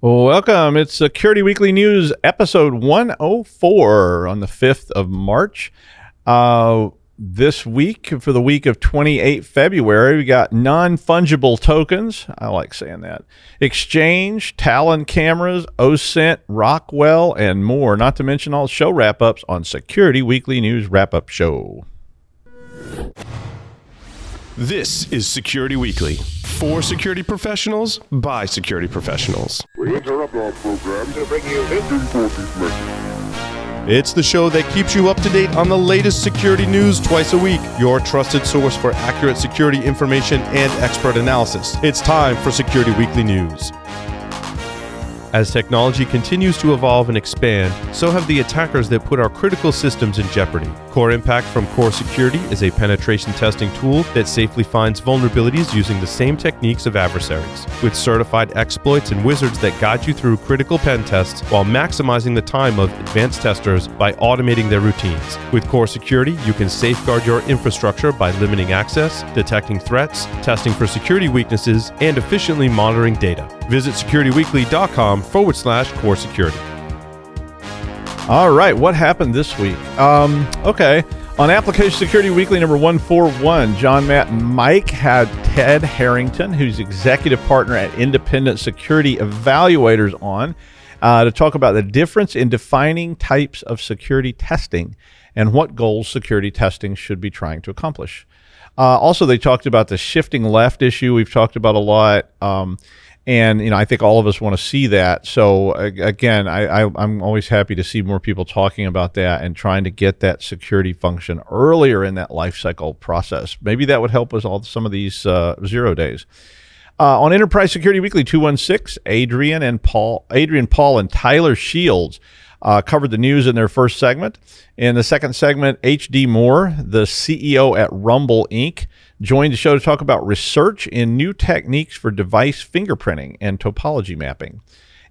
Welcome. It's Security Weekly News, episode 104 on the 5th of March. Uh, this week, for the week of 28 February, we got non fungible tokens. I like saying that. Exchange, Talon cameras, OSINT, Rockwell, and more. Not to mention all show wrap ups on Security Weekly News Wrap Up Show. This is Security Weekly for security professionals by security professionals. We interrupt our program to bring you this important message. It's the show that keeps you up to date on the latest security news twice a week, your trusted source for accurate security information and expert analysis. It's time for Security Weekly News. As technology continues to evolve and expand, so have the attackers that put our critical systems in jeopardy. Core Impact from Core Security is a penetration testing tool that safely finds vulnerabilities using the same techniques of adversaries, with certified exploits and wizards that guide you through critical pen tests while maximizing the time of advanced testers by automating their routines. With Core Security, you can safeguard your infrastructure by limiting access, detecting threats, testing for security weaknesses, and efficiently monitoring data. Visit securityweekly.com forward slash core security. All right, what happened this week? Um, okay, on Application Security Weekly number 141, John, Matt, and Mike had Ted Harrington, who's executive partner at Independent Security Evaluators, on uh, to talk about the difference in defining types of security testing and what goals security testing should be trying to accomplish. Uh, also, they talked about the shifting left issue we've talked about a lot. Um, and you know, I think all of us want to see that. So again, I, I, am always happy to see more people talking about that and trying to get that security function earlier in that life cycle process. Maybe that would help us all some of these uh, zero days. Uh, on Enterprise Security Weekly 216, Adrian and Paul, Adrian Paul and Tyler Shields uh, covered the news in their first segment. In the second segment, H.D. Moore, the CEO at Rumble Inc., joined the show to talk about research in new techniques for device fingerprinting and topology mapping.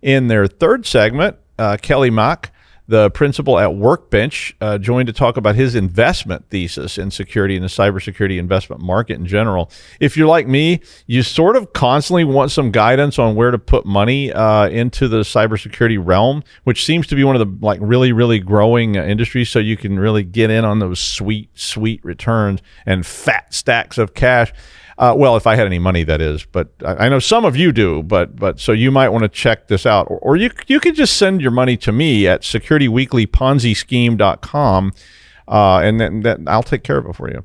In their third segment, uh, Kelly Mock, the principal at Workbench, uh, joined to talk about his investment thesis in security and the cybersecurity investment market in general. If you're like me, you sort of constantly want some guidance on where to put money uh, into the cybersecurity realm, which seems to be one of the like really, really growing uh, industries. So you can really get in on those sweet, sweet returns and fat stacks of cash. Uh, well, if I had any money, that is. But I, I, know some of you do. But but so you might want to check this out, or, or you you could just send your money to me at securityweeklyponzischeme.com, uh, and then that I'll take care of it for you.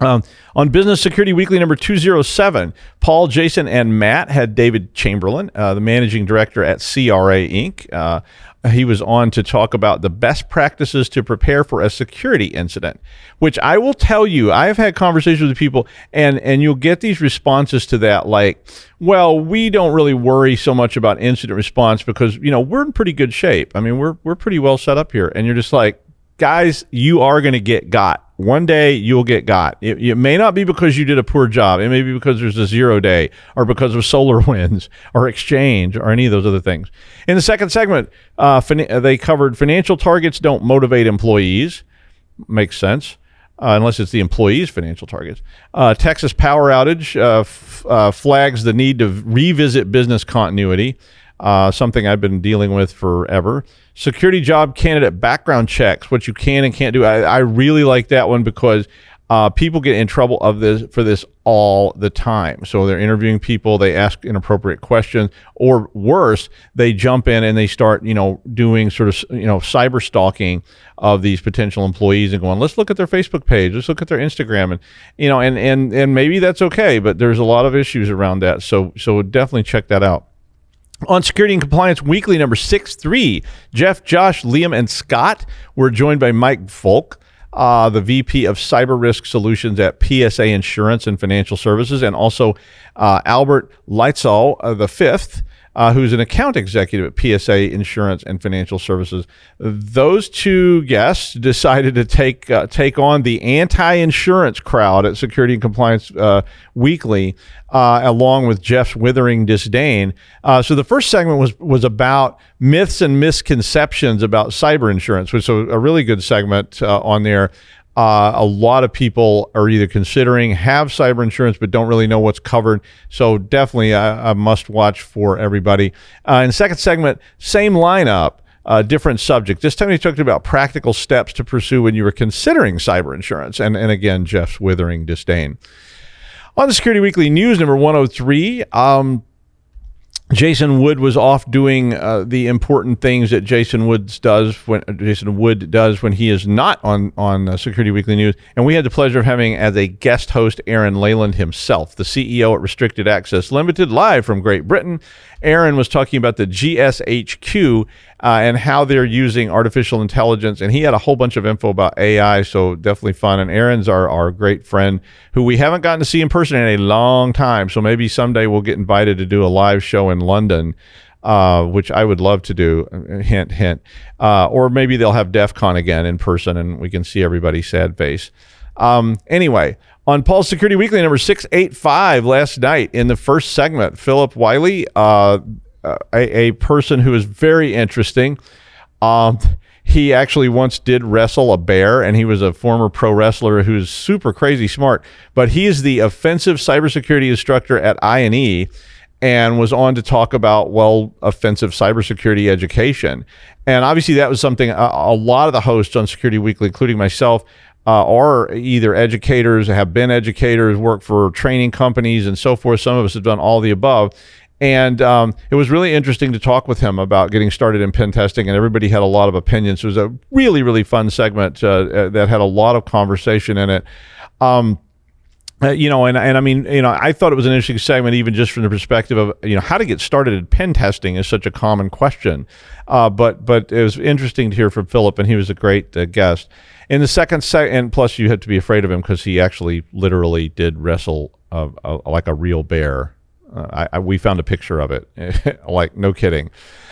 Um, on Business Security Weekly number 207, Paul, Jason, and Matt had David Chamberlain, uh, the managing director at CRA Inc., uh, he was on to talk about the best practices to prepare for a security incident, which I will tell you, I've had conversations with people and and you'll get these responses to that like, well, we don't really worry so much about incident response because, you know, we're in pretty good shape. I mean, we're we're pretty well set up here. And you're just like, guys, you are going to get got. One day you'll get got. It, it, may not be because you did a poor job. It may be because there's a zero day or because of SolarWinds or exchange or any of those other things. In the second segment, uh, fin- they covered financial targets don't motivate employees. Makes sense. Uh, unless it's the employee's financial targets. Uh, Texas power outage uh, f- uh, flags the need to revisit business continuity uh, something I've been dealing with forever. Security job candidate background checks, what you can and can't do. I, I really like that one because uh, people get in trouble of this for this all the time. So they're interviewing people, they ask inappropriate questions, or worse, they jump in and they start, you know, doing sort of, you know, cyber stalking of these potential employees and going, let's look at their Facebook page, let's look at their Instagram, and you know, and and and maybe that's okay, but there's a lot of issues around that. So so definitely check that out. On Security and Compliance Weekly number 6 3, Jeff, Josh, Liam, and Scott were joined by Mike Volk, uh, the VP of Cyber Risk Solutions at PSA Insurance and Financial Services, and also uh, Albert Leitzel, uh, the fifth, uh, who's an account executive at PSA Insurance and Financial Services. Those two guests decided to take uh, take on the anti-insurance crowd at Security and Compliance uh, Weekly, uh, along with Jeff's withering disdain. Uh, so the first segment was was about myths and misconceptions about cyber insurance, which was a really good segment uh, on there. Uh, a lot of people are either considering have cyber insurance but don't really know what's covered. So definitely a, a must watch for everybody. Uh, in second segment, same lineup. Uh, different subject. This time we talked about practical steps to pursue when you were considering cyber insurance. And, and again, Jeff's withering disdain. On the Security Weekly News, number 103, um, Jason Wood was off doing uh, the important things that Jason Woods does when Jason Wood does when he is not on on uh, Security Weekly News, and we had the pleasure of having as a guest host Aaron Leyland himself, the CEO at Restricted Access Limited, live from Great Britain. Aaron was talking about the GCHQ uh, and how they're using artificial intelligence, and he had a whole bunch of info about AI, so definitely fun. And Aaron's our our great friend who we haven't gotten to see in person in a long time, so maybe someday we'll get invited to do a live show in London. Uh, which I would love to do. Hint, hint. Uh, or maybe they'll have DEF CON again in person and we can see everybody's sad face. Um, anyway, on Paul's Security Weekly number 685 last night in the first segment, Philip Wiley, uh, uh, a, a person who is very interesting. Um, he actually once did wrestle a bear, and he was a former pro wrestler who's super crazy smart. But he is the offensive cybersecurity instructor at INE and was on to talk about well offensive cybersecurity education and obviously that was something a, a lot of the hosts on security weekly including myself uh, are either educators have been educators work for training companies and so forth. Some of us have done all the above. And um, it was really interesting to talk with him about getting started in pen testing and everybody had a lot of opinions. It was a really really fun segment uh, uh, that had a lot of conversation in it. Um, uh, you know, and, and I mean, you know, I thought it was an interesting segment, even just from the perspective of, you know, how to get started in pen testing is such a common question. Uh, but but it was interesting to hear from Philip, and he was a great uh, guest. In the second set, and plus you had to be afraid of him because he actually literally did wrestle uh, uh, like a real bear. Uh, I, I, we found a picture of it, like no kidding.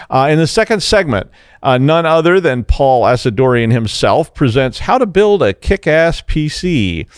Uh, in the second segment, none other than Paul Asadoorian himself presents how to build a kick-ass PC.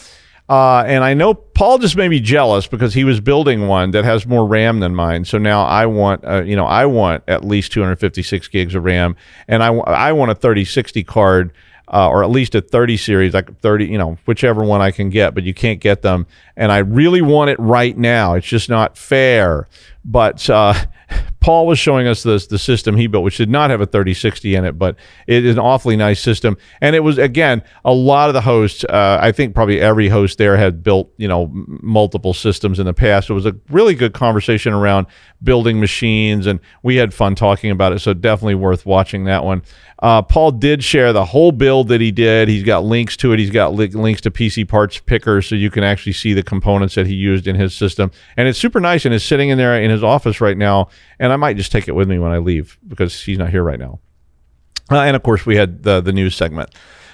Uh, and I know Paul just made me jealous because he was building one that has more RAM than mine. So now I want, uh, you know, I want at least 256 gigs of RAM, and I, I want a 3060 card. Uh, or at least a 30 series, like 30, you know, whichever one I can get, but you can't get them. And I really want it right now. It's just not fair. But uh, Paul was showing us this the system he built, which did not have a 3060 in it, but it is an awfully nice system. And it was again a lot of the hosts. Uh, I think probably every host there had built you know multiple systems in the past. It was a really good conversation around building machines, and we had fun talking about it. So definitely worth watching that one. Uh, Paul did share the whole build that he did. He's got links to it. He's got li- links to PCPartPicker, so you can actually see the components that he used in his system. And it's super nice, and it's sitting in there in his office right now. And I might just take it with me when I leave because he's not here right now. Uh, and of course, we had the the news segment.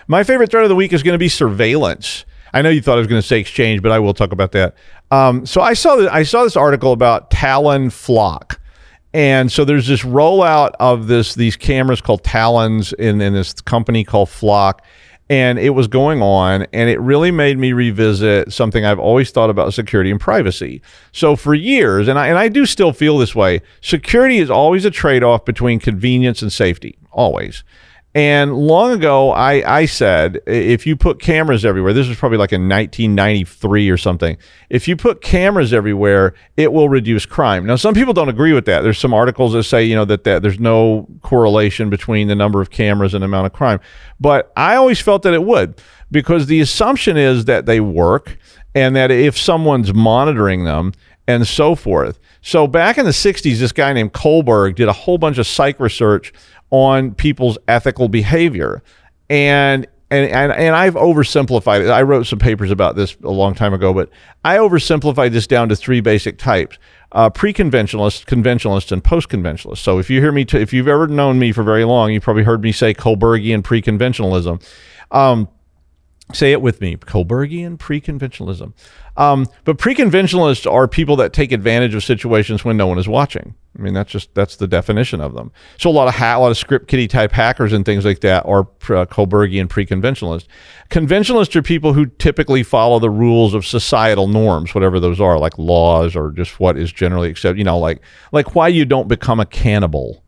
My favorite threat of the week is going to be surveillance. I know you thought I was going to say exchange, but I will talk about that. Um, so I saw that I saw this article about Talon Flock. And so there's this rollout of this these cameras called Talons in, in this company called Flock. And it was going on, and it really made me revisit something I've always thought about security and privacy. So for years, and I and I do still feel this way, security is always a trade-off between convenience and safety. Always. And long ago, I, I said if you put cameras everywhere, this was probably like in 1993 or something. If you put cameras everywhere, it will reduce crime. Now, some people don't agree with that. There's some articles that say, you know, that, that there's no correlation between the number of cameras and the amount of crime. But I always felt that it would because the assumption is that they work and that if someone's monitoring them and so forth. So back in the 60s, this guy named Kohlberg did a whole bunch of psych research on people's ethical behavior. And and, and and I've oversimplified it. I wrote some papers about this a long time ago, but I oversimplified this down to three basic types: uh, pre-conventionalist, conventionalist, and post-conventionalist. So if you hear me, t- if you've ever known me for very long, you probably heard me say Kohlbergian pre-conventionalism. Um, say it with me: Kohlbergian pre-conventionalism. Um, but pre-conventionalists are people that take advantage of situations when no one is watching. I mean, that's just that's the definition of them. So a lot of ha- a lot of script kiddie type hackers and things like that are uh, Kohlbergian pre-conventionalists. Conventionalists are people who typically follow the rules of societal norms, whatever those are, like laws or just what is generally accepted. You know, like like why you don't become a cannibal.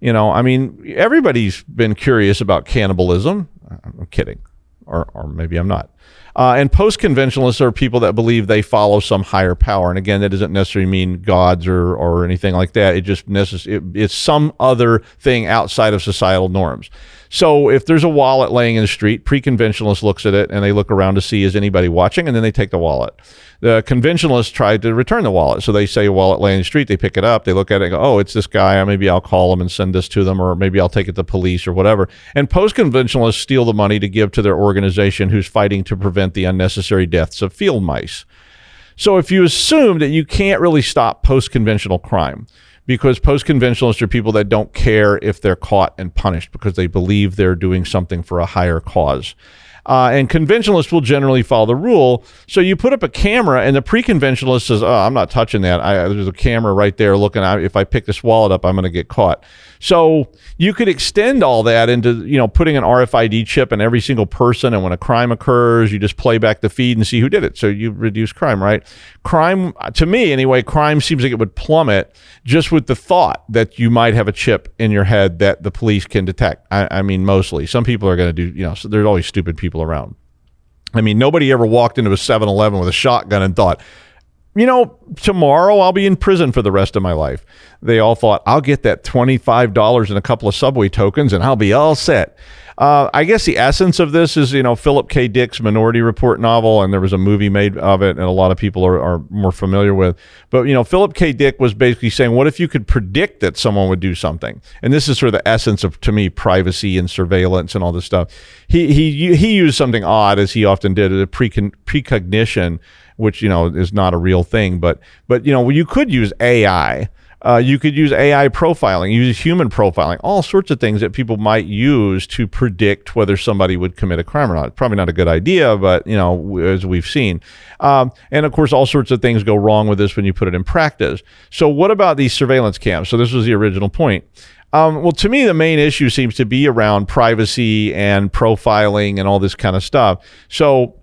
You know, I mean, everybody's been curious about cannibalism. I'm kidding. Or, or maybe I'm not. Uh, and post conventionalists are people that believe they follow some higher power. And again, that doesn't necessarily mean gods or, or anything like that. It just necess- it, it's some other thing outside of societal norms. So if there's a wallet laying in the street, pre-conventionalist looks at it and they look around to see is anybody watching, and then they take the wallet. The conventionalists try to return the wallet, so they say a wallet laying in the street. They pick it up, they look at it, go, "Oh, it's this guy. Uh, maybe I'll call him and send this to them, or maybe I'll take it to police or whatever." And post-conventionalists steal the money to give to their organization who's fighting to prevent the unnecessary deaths of field mice. So if you assume that you can't really stop post-conventional crime because post conventionalists are people that don't care if they're caught and punished because they believe they're doing something for a higher cause. Uh, and conventionalists will generally follow the rule. So you put up a camera, and the pre-conventionalist says, "Oh, I'm not touching that. I, there's a camera right there looking out. If I pick this wallet up, I'm going to get caught." So you could extend all that into you know putting an RFID chip in every single person, and when a crime occurs, you just play back the feed and see who did it. So you reduce crime, right? Crime, to me anyway, crime seems like it would plummet just with the thought that you might have a chip in your head that the police can detect. I, I mean, mostly. Some people are going to do, you know, so there's always stupid people around. I mean, nobody ever walked into a 7 Eleven with a shotgun and thought, you know, tomorrow I'll be in prison for the rest of my life. They all thought, I'll get that $25 and a couple of subway tokens and I'll be all set. Uh, I guess the essence of this is, you know, Philip K. Dick's Minority Report novel, and there was a movie made of it, and a lot of people are, are more familiar with. But, you know, Philip K. Dick was basically saying, what if you could predict that someone would do something? And this is sort of the essence of, to me, privacy and surveillance and all this stuff. He, he, he used something odd, as he often did, a precon- precognition which you know is not a real thing. But but you know you could use AI. Uh, you could use AI profiling, use human profiling, all sorts of things that people might use to predict whether somebody would commit a crime or not. Probably not a good idea, but you know, as we've seen, um, and of course, all sorts of things go wrong with this when you put it in practice. So, what about these surveillance cams? So, this was the original point. Um, well, to me, the main issue seems to be around privacy and profiling and all this kind of stuff. So,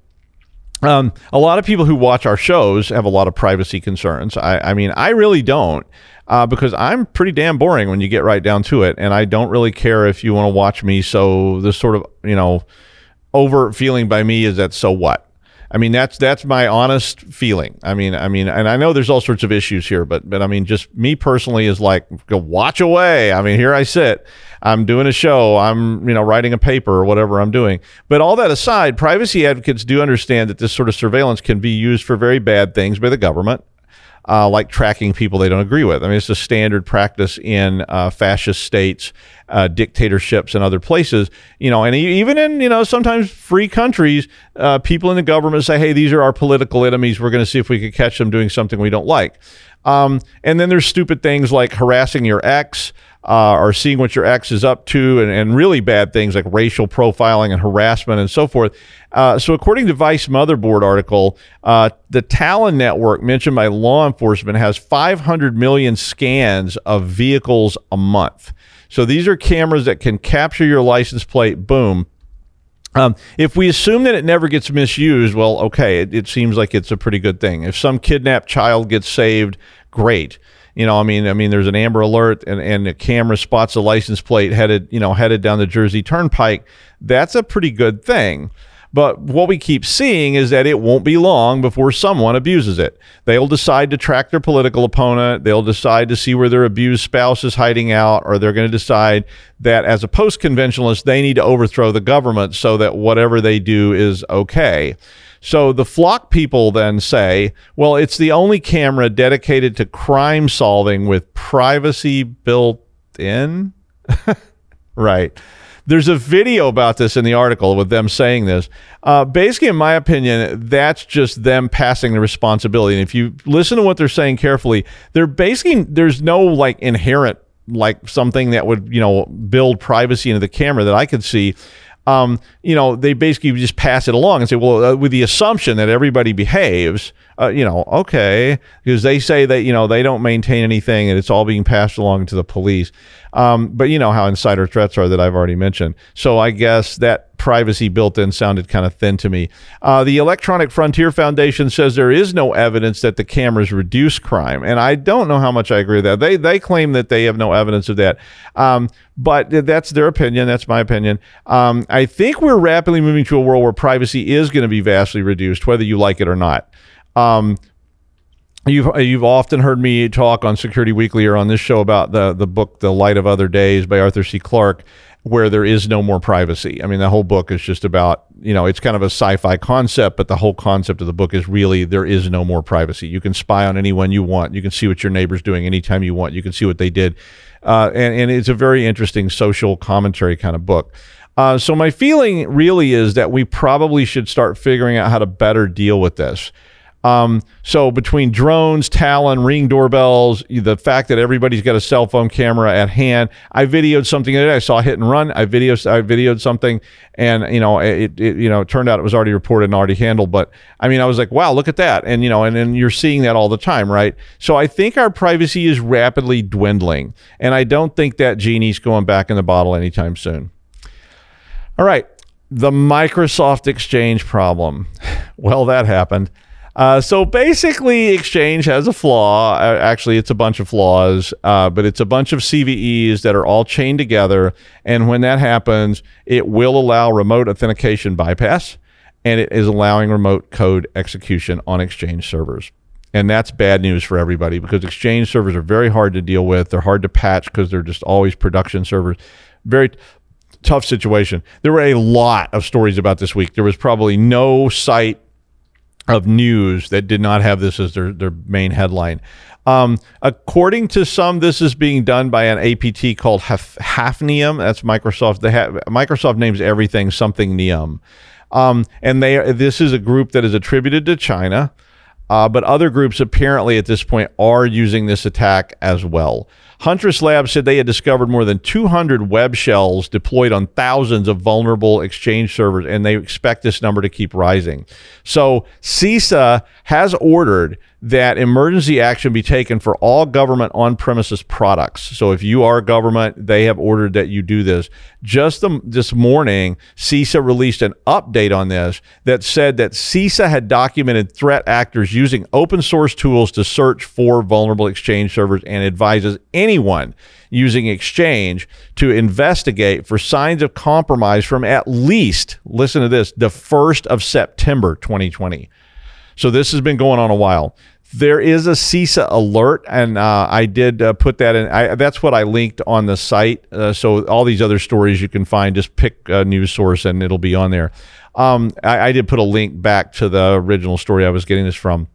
um, a lot of people who watch our shows have a lot of privacy concerns. I, I mean, I really don't. Uh, because I'm pretty damn boring when you get right down to it, and I don't really care if you want to watch me. So this sort of you know overt feeling by me is that so what? I mean that's that's my honest feeling. I mean I mean and I know there's all sorts of issues here, but but I mean just me personally is like go watch away. I mean here I sit. I'm doing a show. I'm you know writing a paper or whatever I'm doing. But all that aside, privacy advocates do understand that this sort of surveillance can be used for very bad things by the government uh, like tracking people they don't agree with. I mean, it's a standard practice in uh, fascist states, uh, dictatorships, and other places. You know, and even in you know sometimes free countries, uh, people in the government say, "Hey, these are our political enemies. We're going to see if we can catch them doing something we don't like." Um, and then there's stupid things like harassing your ex uh, or seeing what your ex is up to, and, and, really bad things like racial profiling and harassment and so forth. Uh, so, according to Vice Motherboard article, uh, the Talon network mentioned by law enforcement has 500 million scans of vehicles a month. So these are cameras that can capture your license plate. Boom. Um, if we assume that it never gets misused, well, okay, it, it seems like it's a pretty good thing. If some kidnapped child gets saved, great you know, I mean, I mean, there's an Amber Alert and, and the camera spots a license plate headed, you know, headed down the Jersey Turnpike. That's a pretty good thing. But what we keep seeing is that it won't be long before someone abuses it. They'll decide to track their political opponent. They'll decide to see where their abused spouse is hiding out, or they're going to decide that as a post conventionalist, they need to overthrow the government so that whatever they do is okay. So the flock people then say, well, it's the only camera dedicated to crime solving with privacy built in. right. There's a video about this in the article with them saying this. Uh, basically, in my opinion, that's just them passing the responsibility. And if you listen to what they're saying carefully, they're basically, there's no like inherent, like something that would, you know, build privacy into the camera that I could see um, you know, they basically just pass it along and say, well, uh, with the assumption that everybody behaves, uh, you know, okay, because they say that, you know, they don't maintain anything and it's all being passed along to the police. Um, but you know how insider threats are that I've already mentioned. So I guess that privacy built in sounded kind of thin to me. Uh, the Electronic Frontier Foundation says there is no evidence that the cameras reduce crime, and I don't know how much I agree with that. They they claim that they have no evidence of that, um, but that's their opinion. That's my opinion. Um, I think we're rapidly moving to a world where privacy is going to be vastly reduced, whether you like it or not. Um, You've you've often heard me talk on Security Weekly or on this show about the the book The Light of Other Days by Arthur C. Clarke, where there is no more privacy. I mean, the whole book is just about you know it's kind of a sci-fi concept, but the whole concept of the book is really there is no more privacy. You can spy on anyone you want. You can see what your neighbor's doing anytime you want. You can see what they did, uh, and and it's a very interesting social commentary kind of book. Uh, so my feeling really is that we probably should start figuring out how to better deal with this. Um, so between drones, Talon, Ring doorbells, the fact that everybody's got a cell phone camera at hand, I videoed something today. I saw a hit and run. I videoed, I videoed something, and you know, it, it, you know, it turned out it was already reported and already handled. But I mean, I was like, wow, look at that, and you know, and then you're seeing that all the time, right? So I think our privacy is rapidly dwindling, and I don't think that genie's going back in the bottle anytime soon. All right, the Microsoft Exchange problem. Well, that happened. Uh, so basically, Exchange has a flaw. Uh, actually, it's a bunch of flaws, uh, but it's a bunch of CVEs that are all chained together. And when that happens, it will allow remote authentication bypass, and it is allowing remote code execution on Exchange servers. And that's bad news for everybody because Exchange servers are very hard to deal with. They're hard to patch because they're just always production servers. Very tough situation. There were a lot of stories about this week. There was probably no site of news that did not have this as their, their main headline. Um, according to some, this is being done by an APT called Haf- Hafnium. That's Microsoft. They have, Microsoft names everything something Nium. Um, and they this is a group that is attributed to China, uh, but other groups apparently at this point are using this attack as well. Huntress Labs said they had discovered more than 200 web shells deployed on thousands of vulnerable Exchange servers, and they expect this number to keep rising. So CISA has ordered that emergency action be taken for all government on premises products. So if you are government, they have ordered that you do this. Just the, this morning, CISA released an update on this that said that CISA had documented threat actors using open source tools to search for vulnerable Exchange servers and advises anyone using Exchange to investigate for signs of compromise from at least, listen to this, the 1st of September 2020. So this has been going on a while. There is a CISA alert, and uh, I did uh, put that in. I, that's what I linked on the site. Uh, so all these other stories you can find, just pick a news source and it'll be on there. Um, I, I, did put a link back to the original story I was getting this from.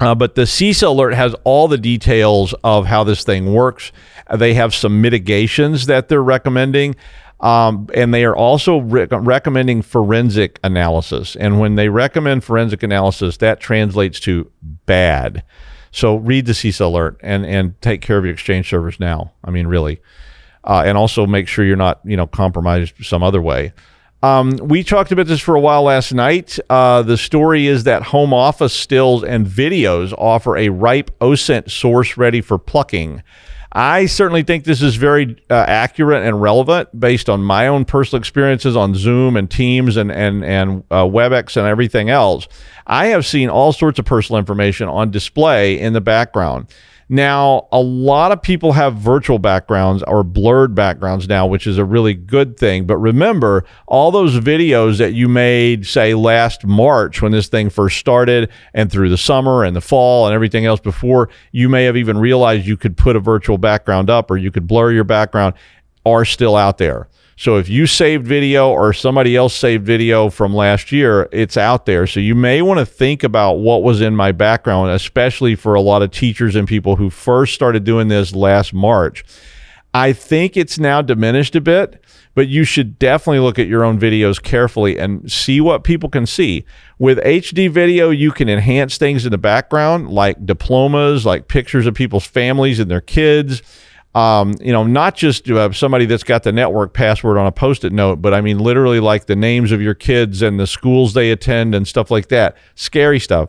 Uh, but the CISA alert has all the details of how this thing works. They have some mitigations that they're recommending. Um, and they are also re- recommending forensic analysis. And when they recommend forensic analysis, that translates to bad. So read the CISA alert and, and take care of your Exchange servers now. I mean, really. Uh, and also make sure you're not, you know, compromised some other way. Um, we talked about this for a while last night. Uh, the story is that home office stills and videos offer a ripe OSINT source ready for plucking. I certainly think this is very uh, accurate and relevant based on my own personal experiences on Zoom and Teams and and and uh, WebEx and everything else. I have seen all sorts of personal information on display in the background. Now, a lot of people have virtual backgrounds or blurred backgrounds now, which is a really good thing. But remember, all those videos that you made, say, last March when this thing first started and through the summer and the fall and everything else before, you may have even realized you could put a virtual background up or you could blur your background, are still out there. So if you saved video or somebody else saved video from last year, it's out there. So you may want to think about what was in my background, especially for a lot of teachers and people who first started doing this last March. I think it's now diminished a bit, but you should definitely look at your own videos carefully and see what people can see. With HD video, you can enhance things in the background like diplomas, like pictures of people's families and their kids um, you know, not just uh, somebody that's got the network password on a post-it note, but I mean literally like the names of your kids and the schools they attend and stuff like that. Scary stuff.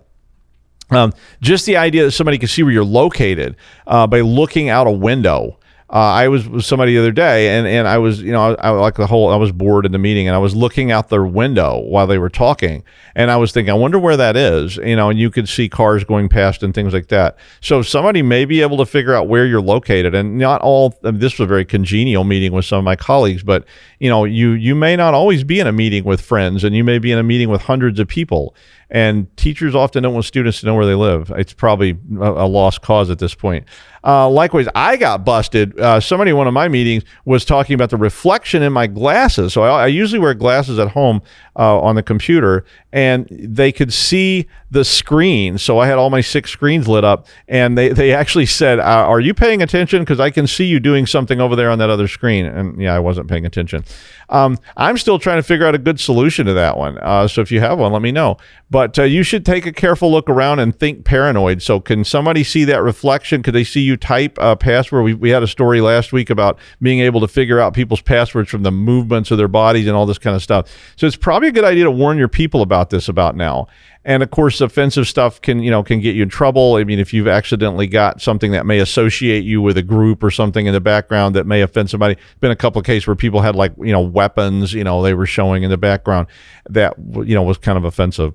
Um, just the idea that somebody can see where you're located uh, by looking out a window. Uh, I was with somebody the other day, and, and I was, you know, I, I like the whole. I was bored in the meeting, and I was looking out their window while they were talking, and I was thinking, I wonder where that is, you know. And you could see cars going past and things like that. So somebody may be able to figure out where you're located, and not all. I mean, this was a very congenial meeting with some of my colleagues, but you know, you you may not always be in a meeting with friends, and you may be in a meeting with hundreds of people. And teachers often don't want students to know where they live. It's probably a, a lost cause at this point. Uh, likewise, I got busted. Uh, somebody in one of my meetings was talking about the reflection in my glasses. So I, I usually wear glasses at home uh, on the computer, and they could see the screen. So I had all my six screens lit up, and they, they actually said, uh, Are you paying attention? Because I can see you doing something over there on that other screen. And yeah, I wasn't paying attention. Um, I'm still trying to figure out a good solution to that one. Uh, so if you have one, let me know. But uh, you should take a careful look around and think paranoid. So can somebody see that reflection? Could they see you type a password? We, we had a story last week about being able to figure out people's passwords from the movements of their bodies and all this kind of stuff. So it's probably a good idea to warn your people about this about now. And of course, offensive stuff can you know can get you in trouble. I mean, if you've accidentally got something that may associate you with a group or something in the background that may offend somebody. Been a couple of cases where people had like you know weapons, you know, they were showing in the background that you know was kind of offensive.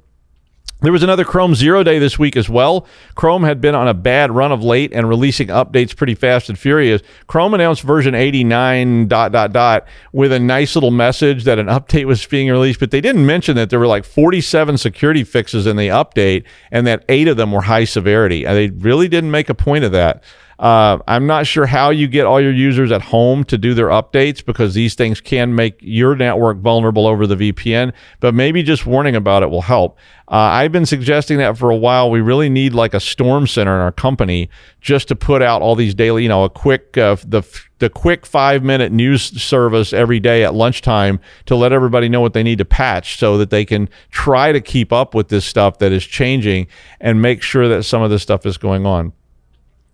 There was another Chrome Zero Day this week as well. Chrome had been on a bad run of late and releasing updates pretty fast and furious. Chrome announced version 89 dot dot dot with a nice little message that an update was being released, but they didn't mention that there were like 47 security fixes in the update and that eight of them were high severity. And they really didn't make a point of that. Uh, I'm not sure how you get all your users at home to do their updates because these things can make your network vulnerable over the VPN, but maybe just warning about it will help. Uh, I've been suggesting that for a while. We really need like a storm center in our company just to put out all these daily, you know, a quick, uh, the, the quick five minute news service every day at lunchtime to let everybody know what they need to patch so that they can try to keep up with this stuff that is changing and make sure that some of this stuff is going on.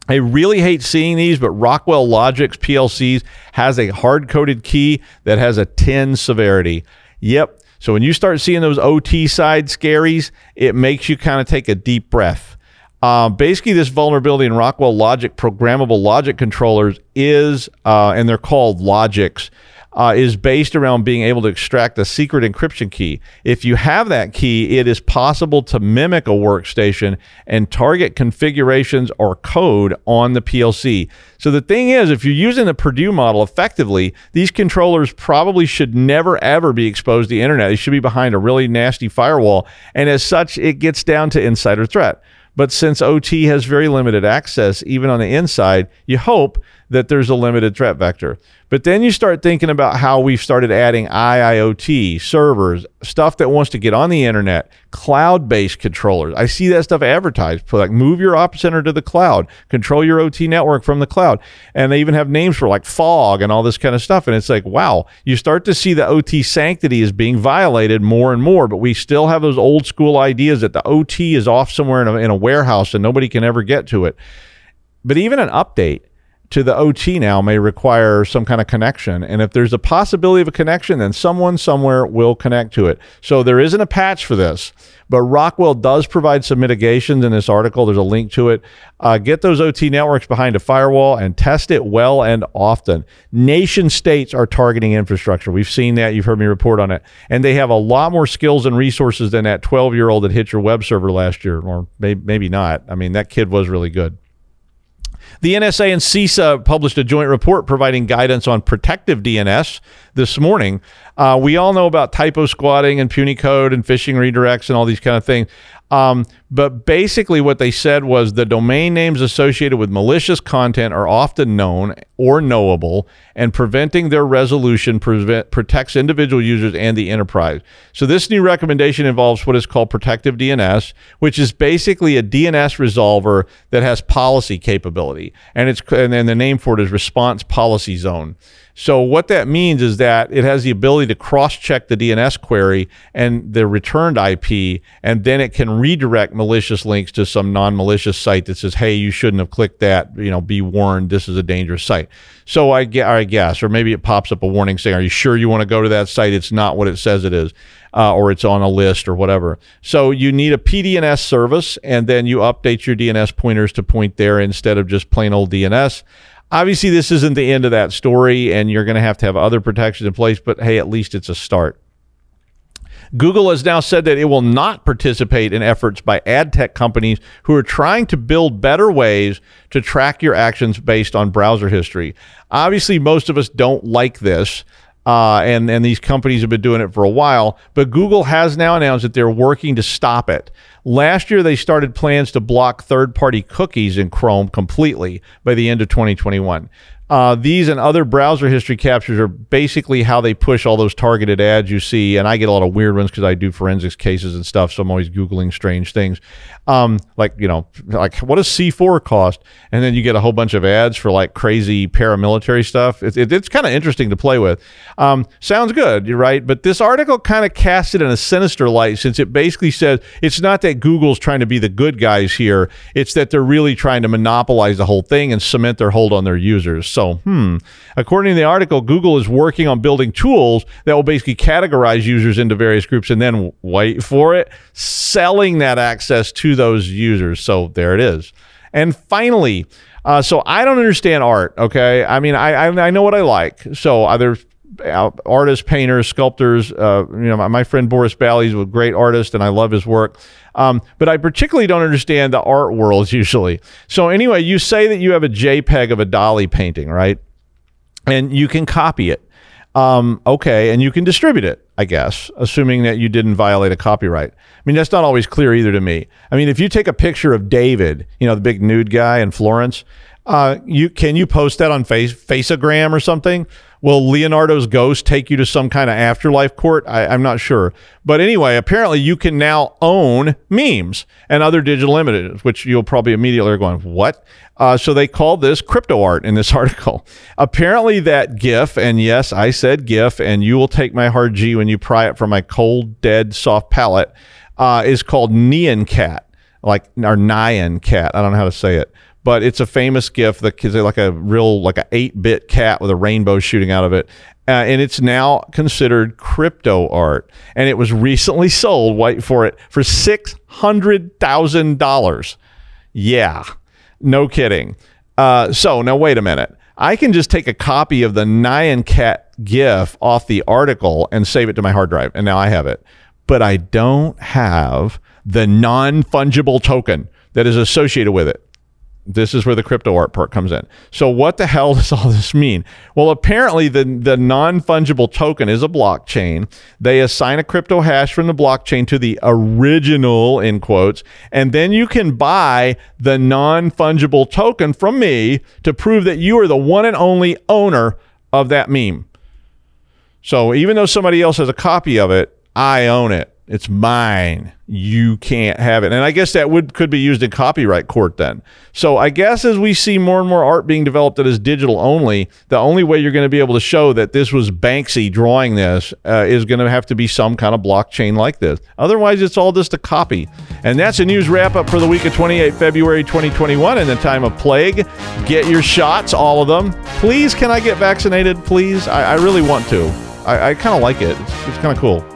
I really hate seeing these, but Rockwell Logix PLCs has a hard coded key that has a 10 severity. Yep. So when you start seeing those OT side scaries, it makes you kind of take a deep breath. Uh, basically, this vulnerability in Rockwell Logic programmable logic controllers is, uh, and they're called Logix uh, is based around being able to extract a secret encryption key. If you have that key, it is possible to mimic a workstation and target configurations or code on the PLC. So the thing is, if you're using the Purdue model effectively, these controllers probably should never ever be exposed to the internet. They should be behind a really nasty firewall, and as such, it gets down to insider threat. But since OT has very limited access, even on the inside, you hope that there's a limited threat vector. But then you start thinking about how we've started adding IIoT, servers, stuff that wants to get on the internet, cloud based controllers. I see that stuff advertised. Like move your op center to the cloud, control your OT network from the cloud. And they even have names for like fog and all this kind of stuff. And it's like, wow, you start to see the OT sanctity is being violated more and more. But we still have those old school ideas that the OT is off somewhere in a, in a warehouse and nobody can ever get to it. But even an update to the OT now may require some kind of connection. And if there's a possibility of a connection, then someone somewhere will connect to it. So there isn't a patch for this, but Rockwell does provide some mitigations in this article. There's a link to it. Uh, get those OT networks behind a firewall and test it well and often. Nation states are targeting infrastructure. We've seen that. You've heard me report on it. And they have a lot more skills and resources than that 12 year old that hit your web server last year, or maybe, maybe not. I mean, that kid was really good. The NSA and CISA published a joint report providing guidance on protective DNS this morning. Uh, we all know about typo squatting and punycode and phishing redirects and all these kind of things. Um, but basically, what they said was the domain names associated with malicious content are often known or knowable, and preventing their resolution prevent, protects individual users and the enterprise. So, this new recommendation involves what is called protective DNS, which is basically a DNS resolver that has policy capability, and it's and then the name for it is Response Policy Zone. So what that means is that it has the ability to cross-check the DNS query and the returned IP, and then it can redirect malicious links to some non-malicious site that says, "Hey, you shouldn't have clicked that. You know, be warned. This is a dangerous site." So I, guess, or maybe it pops up a warning saying, "Are you sure you want to go to that site? It's not what it says it is." Uh, or it's on a list or whatever. So you need a PDNS service, and then you update your DNS pointers to point there instead of just plain old DNS. Obviously, this isn't the end of that story, and you're going to have to have other protections in place, but hey, at least it's a start. Google has now said that it will not participate in efforts by ad tech companies who are trying to build better ways to track your actions based on browser history. Obviously, most of us don't like this. Uh, and and these companies have been doing it for a while, but Google has now announced that they're working to stop it. Last year, they started plans to block third-party cookies in Chrome completely by the end of 2021. Uh, these and other browser history captures are basically how they push all those targeted ads you see. And I get a lot of weird ones because I do forensics cases and stuff. So I'm always Googling strange things. Um, like, you know, like what does C4 cost? And then you get a whole bunch of ads for like crazy paramilitary stuff. It, it, it's kind of interesting to play with. Um, sounds good, you're right. But this article kind of casts it in a sinister light since it basically says it's not that Google's trying to be the good guys here, it's that they're really trying to monopolize the whole thing and cement their hold on their users. So, hmm. According to the article, Google is working on building tools that will basically categorize users into various groups and then wait for it, selling that access to those users. So there it is. And finally, uh, so I don't understand art. Okay, I mean, I I, I know what I like. So uh, artists, painters, sculptors. Uh, you know, my, my, friend Boris Bally is a great artist, and I love his work. Um, but I particularly don't understand the art worlds usually. So anyway, you say that you have a JPEG of a Dali painting, right? And you can copy it. Um, okay, and you can distribute it, I guess, assuming that you didn't violate a copyright. I mean, that's not always clear either to me. I mean, if you take a picture of David, you know, the big nude guy in Florence, uh, you can you post that on face Faceagram or something? Will Leonardo's ghost take you to some kind of afterlife court? I, am not sure. But anyway, apparently you can now own memes and other digital images, which you'll probably immediately are going, what? Uh, so they call this crypto art in this article. Apparently that GIF, and yes, I said GIF, and you will take my hard G when you pry it from my cold, dead, soft palate, uh, is called Nyan Cat, like or Nyan Cat. I don't know how to say it but it's a famous GIF that is like a real like a eight bit cat with a rainbow shooting out of it. Uh, and it's now considered crypto art. And it was recently sold, wait for it, for $600,000. Yeah, no kidding. Uh, so now, wait a minute. I can just take a copy of the Nyan Cat GIF off the article and save it to my hard drive. And now I have it. But I don't have the non fungible token that is associated with it. This is where the crypto art part comes in. So what the hell does all this mean? Well, apparently the, the non-fungible token is a blockchain. They assign a crypto hash from the blockchain to the original in quotes, and then you can buy the non-fungible token from me to prove that you are the one and only owner of that meme. So even though somebody else has a copy of it, I own it. It's mine. You can't have it. And I guess that would could be used in copyright court then. So I guess as we see more and more art being developed that is digital only, the only way you're going to be able to show that this was Banksy drawing this uh, is going to have to be some kind of blockchain like this. Otherwise, it's all just a copy. And that's a news wrap up for the week of 28 February 2021 in the time of plague. Get your shots, all of them. Please, can I get vaccinated? Please, I, I really want to. I, I kind of like it. It's, it's kind of cool.